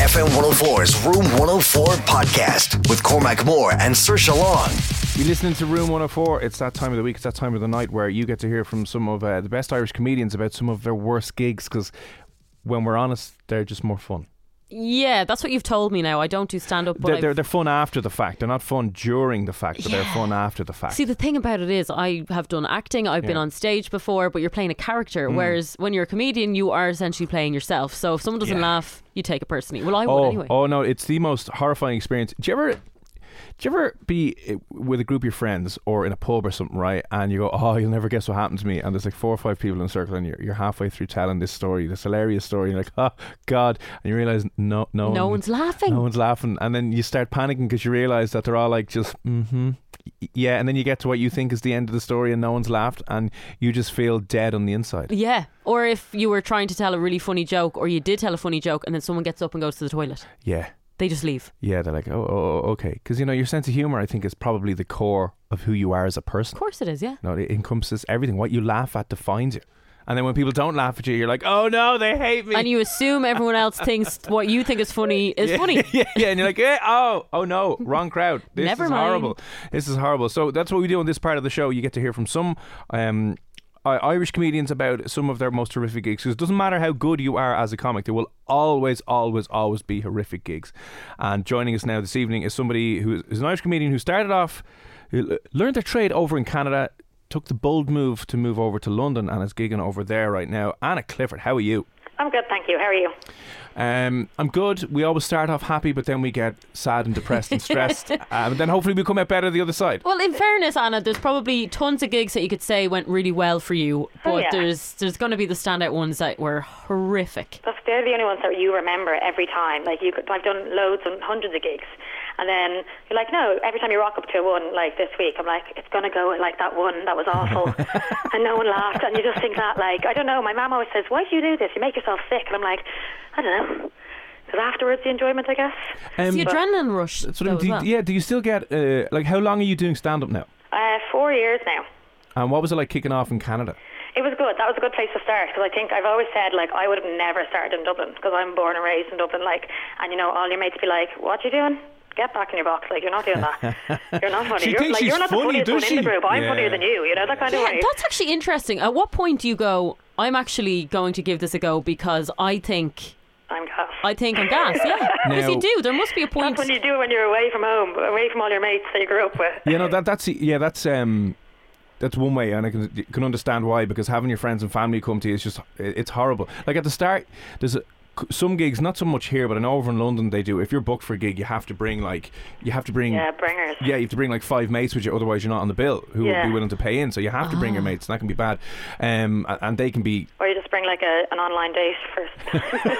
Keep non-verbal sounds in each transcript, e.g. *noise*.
FM 104's Room 104 podcast with Cormac Moore and Sir Long. You're listening to Room 104. It's that time of the week, it's that time of the night where you get to hear from some of uh, the best Irish comedians about some of their worst gigs because when we're honest, they're just more fun. Yeah, that's what you've told me now. I don't do stand up, They're, they're, they're fun after the fact. They're not fun during the fact, but they're fun after the fact. See, the thing about it is, I have done acting. I've been on stage before, but you're playing a character. Mm. Whereas when you're a comedian, you are essentially playing yourself. So if someone doesn't Yeah. laugh, you take it personally. Well, I would oh, anyway. oh no, it's the most horrifying experience. Do you ever, do you ever be uh, with a group of your friends or in a pub or something, right? And you go, oh, you'll never guess what happened to me. And there's like four or five people in a circle, and you're, you're halfway through telling this story, this hilarious story. And you're like, oh God, and you realize no, no, no one- one's laughing. No one's laughing, and then you start panicking because you realize that they're all like just mm-hmm, yeah, and then you get to what you think is the end of the story, and no one's laughed, and you just feel dead on the inside. Yeah. Or if you were trying to tell a really funny joke, or you did tell a funny joke, and then someone gets up and goes to the toilet, Yeah, they just leave. yeah, they're like, oh, oh, oh, okay, because you know your sense of humor, I think, is probably the core of who you are as a person. Of course it is, yeah. No, it encompasses everything. What you laugh at defines you. And then when people don't laugh at you, you're like, oh no, they hate me. And you assume everyone else thinks *laughs* what you think is funny is yeah, funny. *laughs* Yeah, yeah, and you're like, eh, oh, oh no, wrong crowd. *laughs* This Never is mind. horrible. This is horrible. So that's what we do on this part of the show. You get to hear from some um, I- Irish comedians about some of their most horrific gigs. Because it doesn't matter how good you are as a comic, there will always, always, always be horrific gigs. And joining us now this evening is somebody who is an Irish comedian who started off, learned their trade over in Canada. Took the bold move to move over to London and is gigging over there right now. Anna Clifford, how are you? I'm good, thank you. How are you? Um, I'm good. We always start off happy, but then we get sad and depressed and stressed. *laughs* um, then hopefully we come out better the other side. Well, in fairness, Anna, there's probably tons of gigs that you could say went really well for you, but Oh, yeah. there's there's going to be the standout ones that were horrific. That's, they're the only ones that you remember every time. Like you, could, I've done loads and hundreds of gigs, and then you're like, no. Every time you rock up to a one, like this week, I'm like, it's gonna go like that one that was awful, *laughs* and no one laughed, and you just think that, like, I don't know. My mum always says, why do you do this? You make yourself sick, and I'm like, I don't know. Because afterwards, the enjoyment, I guess. Um, the adrenaline rush. that's what though, I- as do you- well. Yeah, do you still get, uh, like, how long are you doing stand up now? Uh, four years now. And what was it like kicking off in Canada? It was good. That was a good place to start because I think I've always said like I would have never started in Dublin because I'm born and raised in Dublin. Like, and you know, all your mates be like, "What you doing? Get back in your box! Like, you're not doing that. *laughs* You're not funny. She you're thinks like she's you're not funny, the funniest one does in the group. I'm Yeah. funnier than you. You know that kind of Yeah, way. that's actually interesting. At what point do you go? I'm actually going to give this a go because I think I'm gas. I think I'm gas. Yeah, *laughs* because Now- you do. There must be a point. That's when you do it when you're away from home, away from all your mates that you grew up with. You know that that's yeah that's um that's one way, and I can can understand why because having your friends and family come to you is just it's horrible. Like at the start, there's a, some gigs, not so much here, but I know over in London they do. If you're booked for a gig, you have to bring like you have to bring Yeah, bringers. Yeah, you have to bring like five mates with you, otherwise you're not on the bill. Who will Yeah. be willing to pay in? So you have to bring your mates, and that can be bad. Um, and they can be. Or you just bring like a, an online date first. *laughs*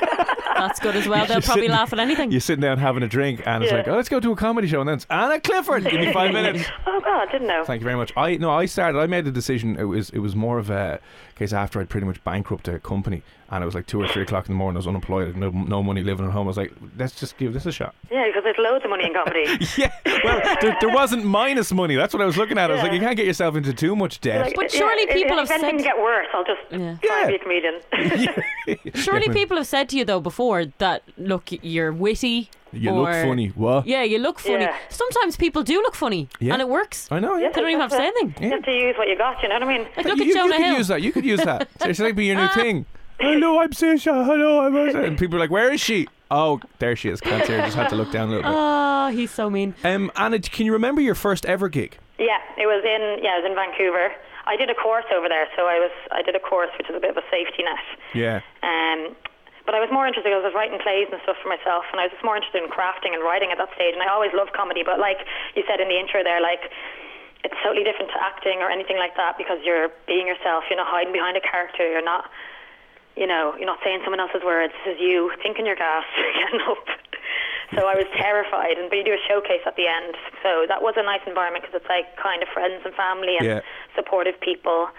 That's good as well. They'll You're probably sitting- laugh at anything. You're sitting down having a drink, and it's like, oh, let's go to a comedy show, and then it's Anna Clifford. Give me five *laughs* minutes. oh God, didn't know. Thank you very much. I no, I started. I made the decision. It was it was more of a case after I'd pretty much bankrupted a company, and it was like two or three o'clock in the morning. I was unemployed, no, no money, living at home. I was like, let's just give this a shot. Yeah, because there's loads of money in comedy. *laughs* Yeah, well, there, there wasn't minus money. That's what I was looking at. I was like, you can't get yourself into too much debt. Like, But surely if- people if have anything said- get worse, I'll just Yeah. try Yeah. be a comedian. *laughs* *laughs* Surely Yeah. people have said to you though before that look, you're witty. You look funny. What? Yeah, you look funny. Yeah. Sometimes people do look funny, Yeah. and it works. I know. Yeah. They don't even have to say anything. You have to use what you got, you know what I mean? Like, look you, at you Jonah could Hill. use that. You could use that. *laughs* It's like be your new thing. Hello, I'm Sisha. Hello, I'm Sisha. And people are like, where is she? Oh, there she is. Can't see her. Just had to look down a little bit. Oh, he's so mean. Um, Anna, can you remember your first ever gig? Yeah, it was in yeah, it was in Vancouver. I did a course over there, so I was I did a course which is a bit of a safety net. Yeah. Um, but I was more interested. I was writing plays and stuff for myself, and I was just more interested in crafting and writing at that stage. And I always loved comedy, but like you said in the intro there, like it's totally different to acting or anything like that because you're being yourself. You're not hiding behind a character. You're not, you know, you're not saying someone else's words. This is you thinking your gas, *laughs* getting up. So I was terrified, and but you do a showcase at the end. So that was a nice environment because it's like kind of friends and family and Yeah. supportive people.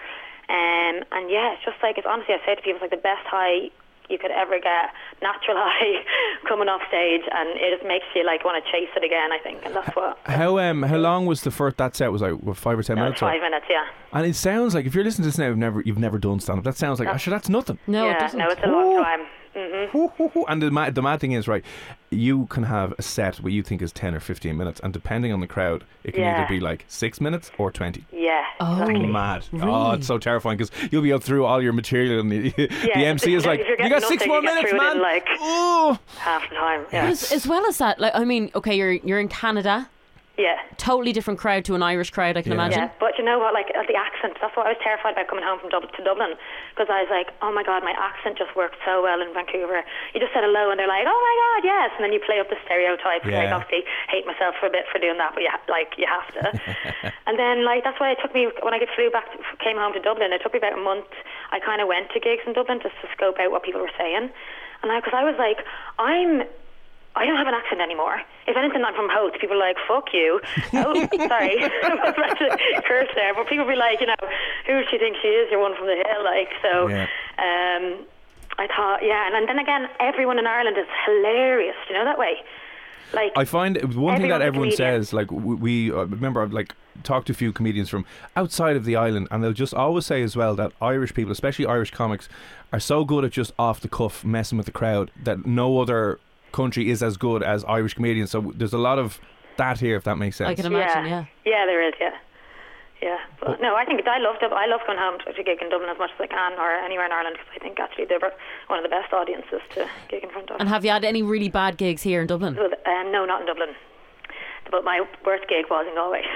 Um, and yeah, it's just like it's honestly, I say to people, it's like the best high you could ever get, natural *laughs* high, coming off stage, and it just makes you like want to chase it again. I think, and that's what. How um how long was the first that set? Was like what, five or ten No, minutes? or- five minutes, yeah. And it sounds like if you're listening to this now, you've never you've never done stand up. That sounds like actually that's nothing. No, it doesn't. no, it's a long time. Hmm And the mad, the mad thing is, right, you can have a set what you think is 10 or 15 minutes, and depending on the crowd, it can Yeah. either be like six minutes or 20. Yeah, Oh. exactly. Mad. Oh, it's so terrifying because you'll be up through all your material, and the, *laughs* the MC is like, you're You getting got six more minutes, man. like- oh. Half time. Yeah, As, as well as that, like I mean, okay, you're you're in Canada, yeah. totally different crowd to an Irish crowd. I can Yeah. imagine. Yeah, but you know what? Like uh, the accent. That's what I was terrified about coming home from Dublin to Dublin because I was like, oh my god, my accent just worked so well in Vancouver. You just said hello, and they're like, oh my god, yes, and then you play up the stereotypes. And, like Yeah. obviously, hate myself for a bit for doing that, but yeah, like you have to. *laughs* and then like that's why it took me when I get flew back, to, came home to Dublin. It took me about a month. I kind of went to gigs in Dublin just to scope out what people were saying, and I because I was like, I'm. I don't have an accent anymore. If anything, I'm from Howth. People are like, fuck you. Oh, *laughs* sorry. *laughs* I was about to curse there. But people be like, you know, who does she think she is? You're one from the hill. Like, so, Yeah. um, I thought, yeah. And then again, everyone in Ireland is hilarious. Do you know that way? Like, I find one thing that everyone comedian. says, like we, we uh, remember, I've like talked to a few comedians from outside of the island, and they'll just always say as well that Irish people, especially Irish comics, are so good at just off the cuff messing with the crowd that no other country is as good as Irish comedians. So there's a lot of that here, if that makes sense. I can imagine. Yeah. Yeah, there is, yeah. Yeah, but no, I think I love Dub- I love going home to a gig in Dublin as much as I can, or anywhere in Ireland, because I think actually they're one of the best audiences to gig in front of. And have you had any really bad gigs here in Dublin? Well, um, no, not in Dublin. But my worst gig was in Galway. *laughs*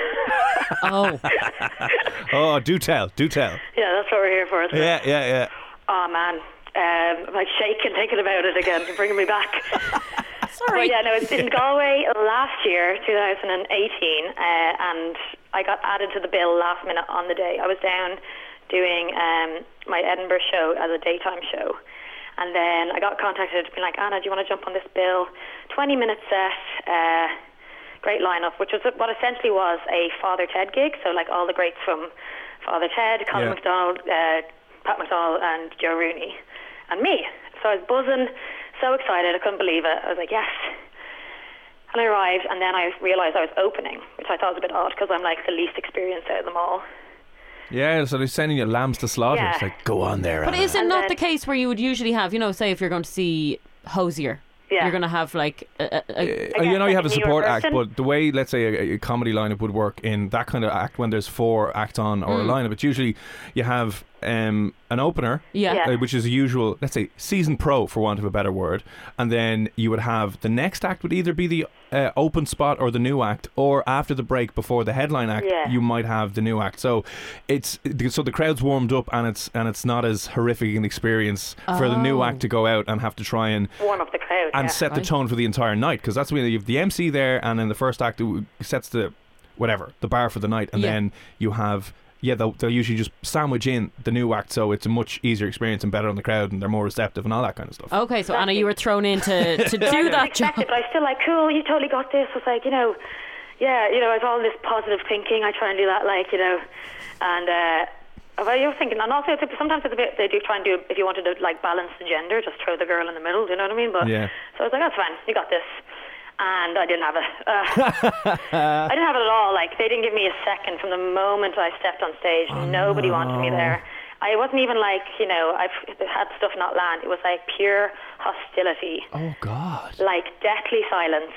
Oh, *laughs* oh, do tell, do tell. yeah, that's what we're here for. isn't it? Yeah, yeah, yeah. Oh man, um, I'm like shaking thinking about it again. It's bringing me back. *laughs* sorry. But yeah, no, it's in *laughs* Galway last year, 2018, uh, and I got added to the bill last minute on the day. I was down doing um, my Edinburgh show as a daytime show. And then I got contacted, being like, Anna, do you want to jump on this bill? 20 minute set, uh, great lineup, which was what essentially was a Father Ted gig. So, like all the greats from Father Ted, Colin Yeah. McDonald, uh, Pat McDonald, and Joe Rooney, and me. So I was buzzing, so excited, I couldn't believe it. I was like, yes. And I arrived, and then I realised I was opening, which I thought was a bit odd because I'm like the least experienced out of them all. Yeah, so they're sending you lambs to slaughter. Yeah. It's like, go on there. But Anna. is it And not then- the case where you would usually have, you know, say if you're going to see Hozier, Yeah. you're going to have like a, a, a, Uh, Again, you know, you have a a newer support act, but the way, let's say, a, a comedy lineup would work in that kind of act, when there's four act on or a lineup, it's usually you have um, an opener, yeah. Yeah. uh, which is a usual, let's say, season pro, for want of a better word, and then you would have the next act would either be the uh, open spot or the new act, or after the break before the headline act, Yeah. you might have the new act. So it's so the crowd's warmed up, and it's and it's not as horrific an experience for the new Oh. act to go out and have to try and Warm up the crowd. and yeah. set the tone for the entire night because that's when you have the MC there, and then the first act it sets the whatever the bar for the night, and Yeah. then you have yeah they'll, they'll usually just sandwich in the new act, so it's a much easier experience and better on the crowd, and they're more receptive and all that kind of stuff. Okay, so Anna, you were thrown in to, *laughs* to Yeah, I do that expect job. but I was still like, cool, you totally got this. I was like, you know, yeah, you know, I was all this positive thinking. I try and do that, like, you know, and uh, Well, you're thinking, and also it's a, sometimes it's a bit. They do try and do if you wanted to like balance the gender, just throw the girl in the middle. Do you know what I mean? But Yeah. so I was like, that's fine, you got this. And I didn't have it. *laughs* Uh, I didn't have it at all. Like they didn't give me a second from the moment I stepped on stage. Nobody wanted me there. I wasn't even like you know I've had stuff not land. It was like pure hostility, Oh God. like deathly silence.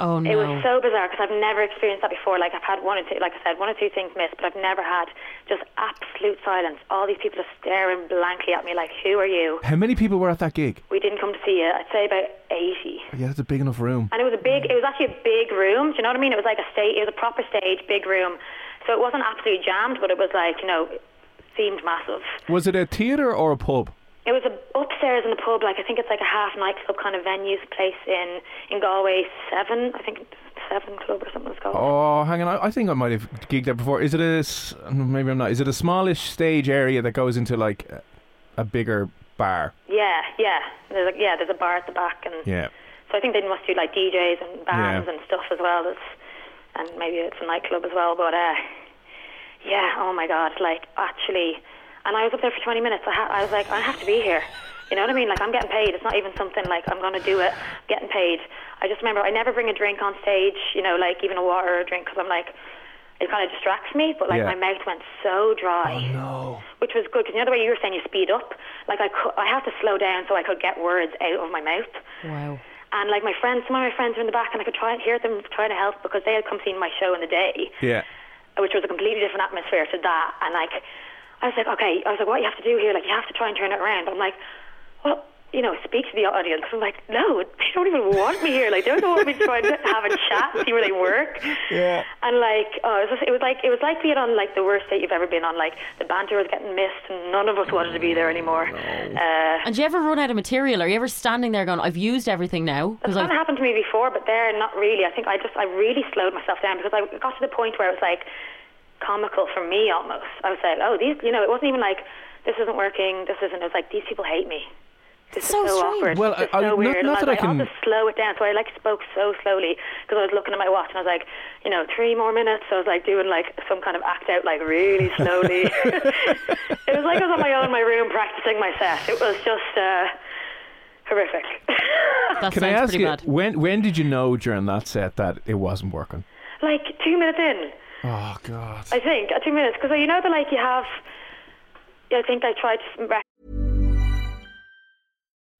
Oh no. It was so bizarre because I've never experienced that before. Like I've had one or two, like I said, one or two things missed, but I've never had just absolute silence. All these people just staring blankly at me, like, "Who are you?" How many people were at that gig? We didn't come to see you. I'd say about eighty, Yeah, that's a big enough room. and it was a big. It was actually a big room. Do you know what I mean? It was like a stage. It was a proper stage, big room. So it wasn't absolutely jammed, but it was like you know, seemed massive. Was it a theatre or a pub? It was a, upstairs in the pub, like I think it's like a half nightclub kind of venues place in in Galway Seven. I think Seven Club or something it's called. Oh, hang on. I, I think I might have gigged there before. Is it a maybe I'm not? Is it a smallish stage area that goes into like a, a bigger bar? Yeah, yeah. There's a, yeah, there's a bar at the back, and Yeah. so I think they must do like DJs and bands Yeah. and stuff as well as, and maybe it's a nightclub as well. But uh, yeah, oh my god, like actually, and I was up there for 20 minutes. I, ha- I was like, I have to be here. You know what I mean? Like I'm getting paid. It's not even something like I'm going to do it. I'm getting paid. I just remember I never bring a drink on stage. You know, like even a water or a drink because I'm like. It kind of distracts me, but like Yeah. my mouth went so dry Oh, No. which was good because you know the way you were saying you speed up. Like I, cou- I had to slow down so I could get words out of my mouth. wow. And like my friends, some of my friends were in the back, and I could try and hear them trying to help because they had come seen my show in the day, Yeah. which was a completely different atmosphere to that. And like, I was like, okay, I was like, what you have to do here? Like, you have to try and turn it around. I'm like, well, you know, speak to the audience. I'm like, no, they don't even want me here. Like, they don't want me to try and have a chat, see where they work. Yeah. And like, oh, it was, just, it was like it was like being on like the worst date you've ever been on. Like the banter was getting missed, and none of us wanted to be there anymore. Uh, And do you ever run out of material? Are you ever standing there going, "I've used everything now"? It's kind of happened to me before, but there, not really. I think I just, I really slowed myself down because I got to the point where it was like comical for me almost. I was like, oh, these, you know, it wasn't even like this isn't working, this isn't. It was like these people hate me. This So is so strange. awkward. Well, this I- I- so not- weird. and not I was that I like, can- I'll just slow it down. So I like spoke so slowly because I was looking at my watch and I was like, you know, three more minutes. So I was like doing like some kind of act out, like really slowly. *laughs* *laughs* it was like I was on my own in my room practicing my set. It was just uh, horrific. That Can I ask pretty you bad. when when did you know during that set that it wasn't working? like two minutes in. Oh God. I think uh, two minutes because you know that like you have. I think I tried to.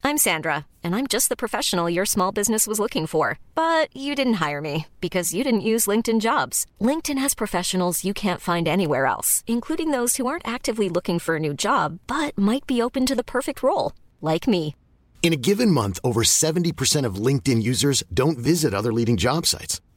I'm Sandra, and I'm just the professional your small business was looking for. But you didn't hire me because you didn't use LinkedIn jobs. LinkedIn has professionals you can't find anywhere else, including those who aren't actively looking for a new job but might be open to the perfect role, like me. In a given month, over 70% of LinkedIn users don't visit other leading job sites.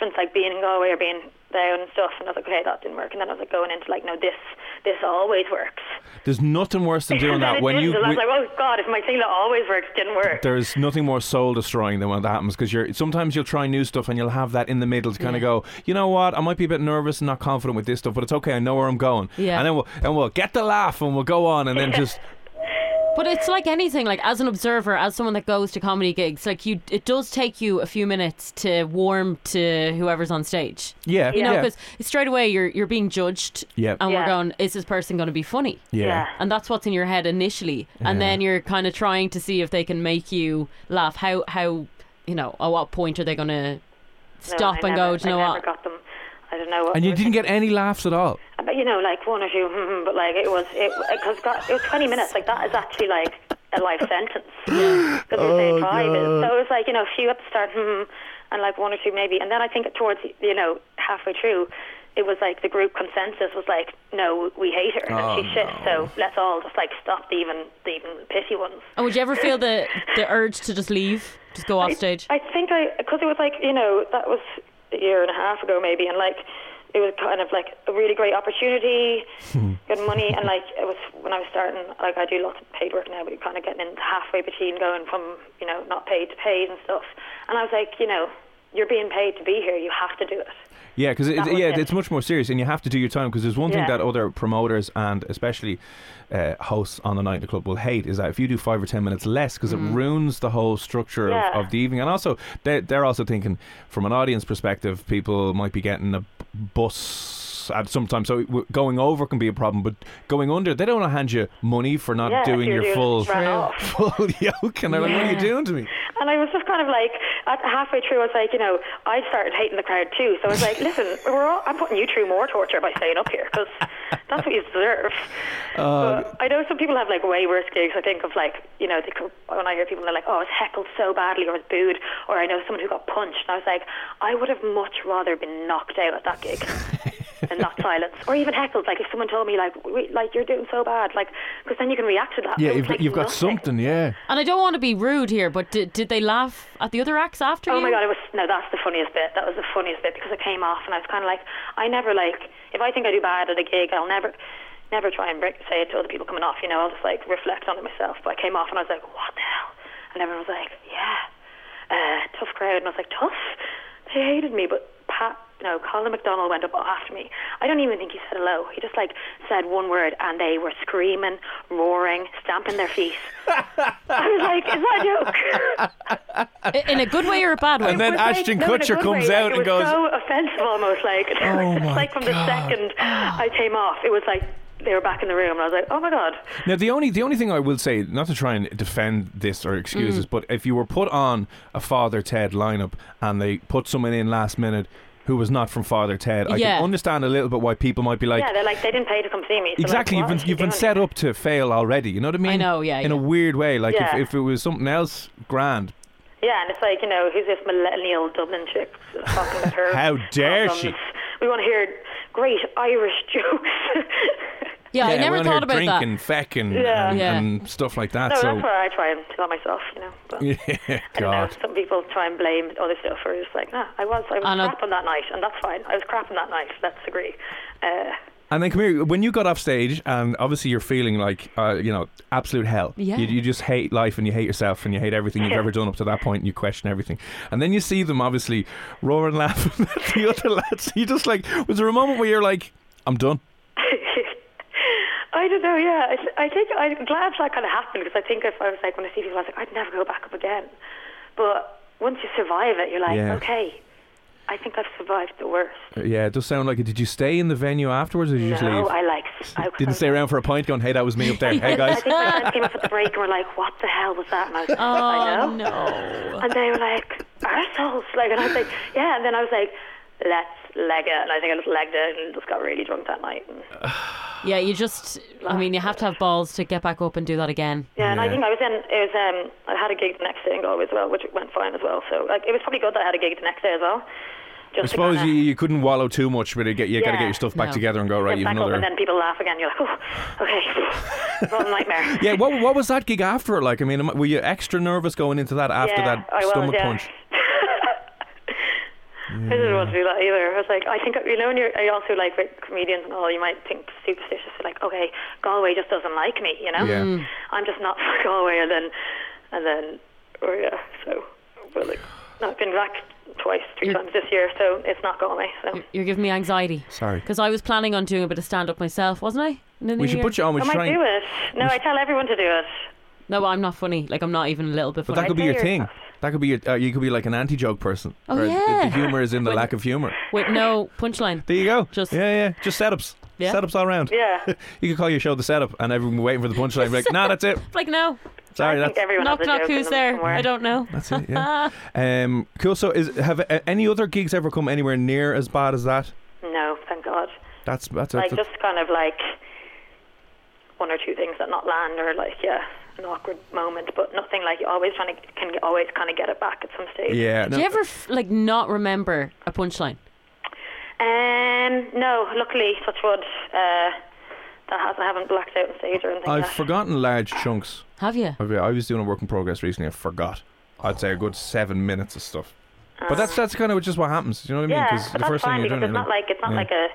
Since like being in Galway or being down and stuff, and I was like, okay, that didn't work. And then I was like going into like, no, this this always works. There's nothing worse than doing *laughs* that when you. and I was like, oh God, if my thing that always works didn't work. there's nothing more soul destroying than when that happens because you're sometimes you'll try new stuff and you'll have that in the middle to kind of Yeah. go you know what I might be a bit nervous and not confident with this stuff but it's okay I know where I'm going Yeah. and then we'll and we'll get the laugh and we'll go on and then *laughs* just But it's like anything, like as an observer, as someone that goes to comedy gigs, like you, it does take you a few minutes to warm to whoever's on stage. yeah You know, yeah because straight away you're you're being judged, Yeah. and we're going, is this person going to be funny? yeah. Yeah. And that's what's in your head initially, and Yeah. then you're kind of trying to see if they can make you laugh. How how you know at what point are they going to stop I and never, go? Do you know I what? Never got them. I don't know what. and you didn't get any laughs at all But you know, like one or two, hmm, *laughs* but like it was, it because it was twenty minutes. Like that is actually like a life sentence. *gasps* Because we Oh, say five is. So it was like you know, a few at the start, hmm, and like one or two maybe, and then I think towards you know halfway through. It was like the group consensus was like, no, we hate her Oh, and she's shit. So let's all just like stop the even the even pity ones. And would you ever feel the *laughs* the urge to just leave, just go off stage? I think I because it was like you know that was a year and a half ago maybe, and like it was kind of like a really great opportunity, hmm. good money, and like it was when I was starting. Like I do lots of paid work now, but you're kind of getting into halfway between going from you know not paid to paid and stuff. And I was like, you know, you're being paid to be here. You have to do it. Yeah, because it, yeah, it. it's much more serious, and you have to do your time. Because there's one thing that other promoters and especially uh, hosts on the night in the club will hate is that if you do five or ten minutes less, because it ruins the whole structure Yeah. of, of the evening. And also, they're, they're also thinking from an audience perspective, people might be getting a b- At uh, some time, so w- going over can be a problem, but going under, they don't want to hand you money for not Yeah, doing your doing full *laughs* full yoke. And they're like, "What are you doing to me?" And I was just kind of like, at halfway through, I was like, you know, I started hating the crowd too. So I was like, *laughs* listen, we're all, I'm putting you through more torture by staying up here because that's what you deserve. *laughs* Uh, but I know some people have like way worse gigs. I think of like, you know, they when I hear people they're like, oh, I was heckled so badly or I was booed, or I know someone who got punched. And I was like, I would have much rather been knocked out at that gig. And not silence, or even heckled. Like if someone told me, like, we, like you're doing so bad, like, because then you can react to that. Yeah, you've got, like you've got something. Yeah. And I don't want to be rude here, but did, did they laugh at the other acts after Oh you? my god, it was no. That's the funniest bit. That was the funniest bit because I came off and I was kind of like, I never like if I think I do bad at a gig, I'll never, never try and break, say it to other people coming off. You know, I'll just like reflect on it myself. But I came off and I was like, what the hell? And everyone was like, yeah, uh, tough crowd. And I was like, tough. They hated me, but Pat. No, Colin McDonald went up after me. I don't even think he said hello. He just like said one word, and they were screaming, roaring, stamping their feet. *laughs* I was like, "Is that a joke?" In a good way or a bad way? And then was like- Ashton no, Kutcher good comes way, out like, and it was goes, so offensive almost like Oh it's *laughs* my like from the God. second I came off it was like they were back in the room and I was like oh my god Now the only the only thing I will say, not to try and defend this or excuse mm. this, but if you were put on a Father Ted lineup and they put someone in last minute who was not from Father Ted, I Yeah. can understand a little bit why people might be like. yeah they're like they didn't pay to come see me so Exactly, like, you've been you've been set here? up to fail already. You know what I mean? I know, yeah, In a weird way, like Yeah. if, if it was something else, grand. yeah and it's like you know who's this millennial Dublin chick talking about her *laughs* How dare problems. she. we want to hear great Irish jokes *laughs* yeah, I never we'll thought about drink that. and feck and, Yeah. and, Yeah. and stuff like that. no so that's where I try and tell myself you know but *laughs* yeah, I don't know. God. Some people try and blame other stuff, or just like, nah, I was, I was I know. crap on that night, and that's fine. I was crap on that night. Let's agree. Uh, And then come here. When you got off stage, and obviously you're feeling like, uh, you know, absolute hell. Yeah. You, you just hate life, and you hate yourself, and you hate everything you've ever done up to that point, and you question everything. And then you see them obviously roaring, and laughing *laughs* at the other lads. You just like, was there a moment where you're like, I'm done? *laughs* I don't know. Yeah, I, I think I'm glad that kind of happened because I think if I was like when I see people, I was like, I'd never go back up again. But once you survive it, you're like, Yeah. okay, I think I've survived the worst. Uh, Yeah, it does sound like it. Did you stay in the venue afterwards, or did you just no, leave? I like. I Didn't stay around for a pint, going, "Hey, that was me up there." hey *laughs* I guys. think my friends came up at the break and were like, "What the hell was that?" And I was like, Oh "I know." no! And they were like, "Arseholes!" Like, and I was like, "Yeah." And then I was like, "Let's leg it." And I think I just legged it and just got really drunk that night. And, *sighs* *sighs* *sighs* Yeah, you just. I mean, you have to have balls to get back up and do that again. Yeah, and I think I was in. It was um, I had a gig the next day in Galway as well, which went fine as well. So like, it was probably good that I had a gig the next day as well. I Just to suppose kinda you, you couldn't wallow too much, but you, get, you got to get your stuff back No. together and go right. You've back up, another. and then people laugh again. You're like, oh, okay, it's all a nightmare. *laughs* Yeah, what what was that gig after? Like, I mean, were you extra nervous going into that after Yeah, that I was, stomach yeah. punch? *laughs* I didn't want to do that either. I was like, I think you know, when you're, I also like with comedians and all, you might think superstitious, like, okay, Galway just doesn't like me, you know. Yeah. Mm. I'm just not *laughs* for Galway, and then, and then, or yeah, so, but like, no, I've been back twice, three times this year, so it's not Galway. So You're giving me anxiety. Sorry. Because I was planning on doing a bit of stand up myself, wasn't I? In the We new should year? put you on. We I might do it. No, I tell everyone to do it. No, I'm not funny. Like I'm not even a little bit But funny. that could be your thing. yourself. That could be your, uh, you could be like an anti-joke person. Oh, where the- yeah. The humor is in the lack of humor. With no punchline. There you go. Just- yeah, yeah. Just setups. Yeah. Setups all around. Yeah. *laughs* you could call your show the setup, and everyone waiting for the punchline. Like, nah, that's it. *laughs* Like no. Sorry, I think that's everyone knock has a knock. joke Who's there? somewhere. I don't know. that's it. Yeah. *laughs* um, cool. So, is have uh, any other gigs ever come anywhere near as bad as that? No, thank God. That's that's, like that's just kind of like one or two things that not land or like yeah an awkward moment but nothing like you always trying to can always kind of get it back at some stage yeah. Do you ever f- like not remember a punchline? um no luckily touch wood uh that has I haven't blacked out on stage or anything I've yet. forgotten large chunks. Have you? Of. I was doing a work in progress recently. I forgot. I'd say a good seven minutes of stuff. But that's that's kind of just what happens. Do you know what I mean? yeah Because but the that's first fine thing you're because doing, it's not like it's not yeah. like a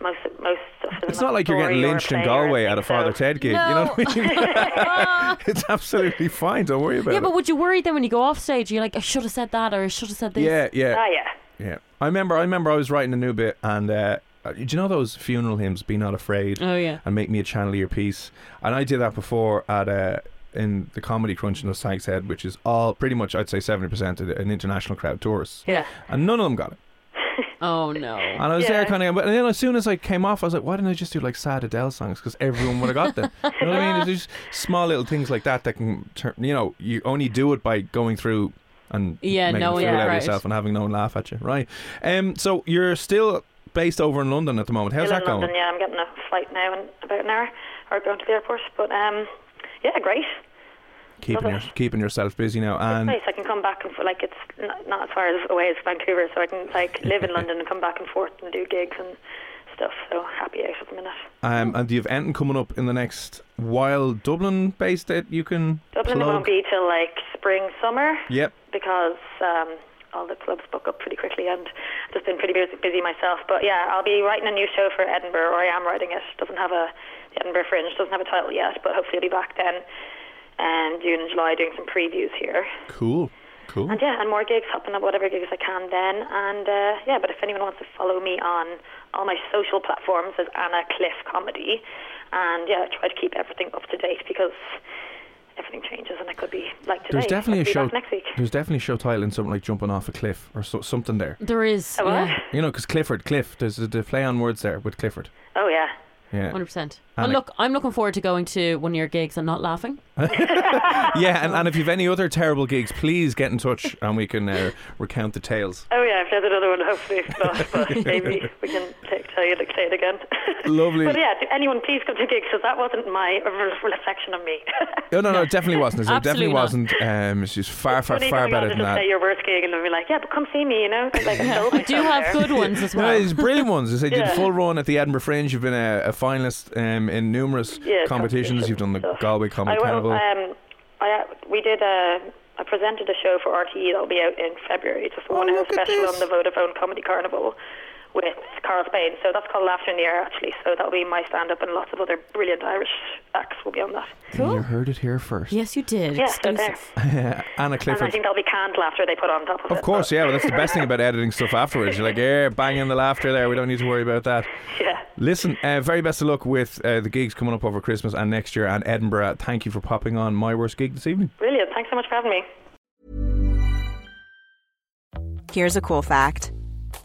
most most stuff is It's not like you're getting lynched in Galway at a Father Ted gig. You know what I mean? *laughs* *laughs* it's absolutely fine. Don't worry about Yeah, it. Yeah, but would you worry then when you go off stage? You're like, I should have said that or I should have said this. yeah, yeah, ah yeah yeah. I remember. I remember. I was writing a new bit, and uh, uh, do you know those funeral hymns? Be not afraid. Oh yeah. and make me a channel of your piece. And I did that before at uh, in the Comedy Crunch in the Stag's Head, which is all pretty much I'd say seventy percent an international crowd tourists, yeah and none of them got it. Oh no. And I was there Yeah. kind of, but then as soon as I came off, I was like, why didn't I just do like sad Adele songs? Because everyone would have got them. you know what I mean? There's just small little things like that that can turn. You know, you only do it by going through. And Yeah, making a knowing fool the out of yourself and having no one laugh at you, right? Um, so you're still based over in London at the moment. How's Still that in going? London, yeah I'm getting a flight now in about an hour or going to the airport but um yeah great Keeping your, keeping yourself busy now, and nice. I can come back and like it's not, not as far as away as Vancouver, so I can like *laughs* live in London and come back and forth and do gigs and stuff. So happy out at the minute. Um, and do you have anything coming up in the next while Dublin based that you can Dublin plug? won't be till like spring, summer Yep. because um, all the clubs book up pretty quickly, and I've just been pretty busy, busy myself. But yeah, I'll be writing a new show for Edinburgh, or I am writing it. Doesn't have a the Edinburgh Fringe doesn't have a title yet, but hopefully I'll be back then. And June and July doing some previews here. Cool. Cool. And yeah, and more gigs, hopping up whatever gigs I can then. And uh, yeah, but if anyone wants to follow me on all my social platforms as Anna Cliff Comedy, and yeah, I try to keep everything up to date because everything changes and I could be like today. There's definitely I'll a show. next week. There's definitely a show title in something like jumping off a cliff or so, something there. There is. Oh, what? yeah. You know, because Clifford, Cliff. There's a the play on words there with Clifford. Oh yeah. Yeah. Hundred percent. And Well, look, I'm looking forward to going to one of your gigs and not laughing. Yeah, and, and if you've any other terrible gigs, please get in touch and we can uh, recount the tales. Oh yeah, if there's another one, hopefully not, but *laughs* maybe we can take, tell you to say it again. Lovely. but yeah, anyone please come to gigs because that wasn't my reflection of me. No, no, no, it definitely wasn't. It definitely Absolutely wasn't. Um, she's far, far, Funny far going on better to than just that. say your worst gig and then be like, yeah, but come see me, you know. Like, I I do have good ones as well. No, well. it's brilliant ones. I said you did Yeah. full run at the Edinburgh Fringe. You've been a, a finalist um, in numerous Yeah, competitions. You've done the. Galway Comedy I Um, I we did a. I presented a show for RTE that'll be out in February, just a Oh, one hour look special on the Vodafone Comedy Carnival with Karl Spain. So that's called Laughter in the Air, actually. So that'll be my stand up, and lots of other brilliant Irish acts will be on that. Cool. You heard it here first. Yes, you did. Yeah, so there. Exclusive. *laughs* Anna And I think that'll be canned laughter they put on top of it. Of course, but- yeah. Well, that's the best thing *laughs* about editing stuff afterwards. You're like, yeah, banging the laughter there. We don't need to worry about that. Yeah. Listen, uh, very best of luck with uh, the gigs coming up over Christmas and next year and Edinburgh. Thank you for popping on my worst gig this evening. Brilliant. Thanks so much for having me. Here's a cool fact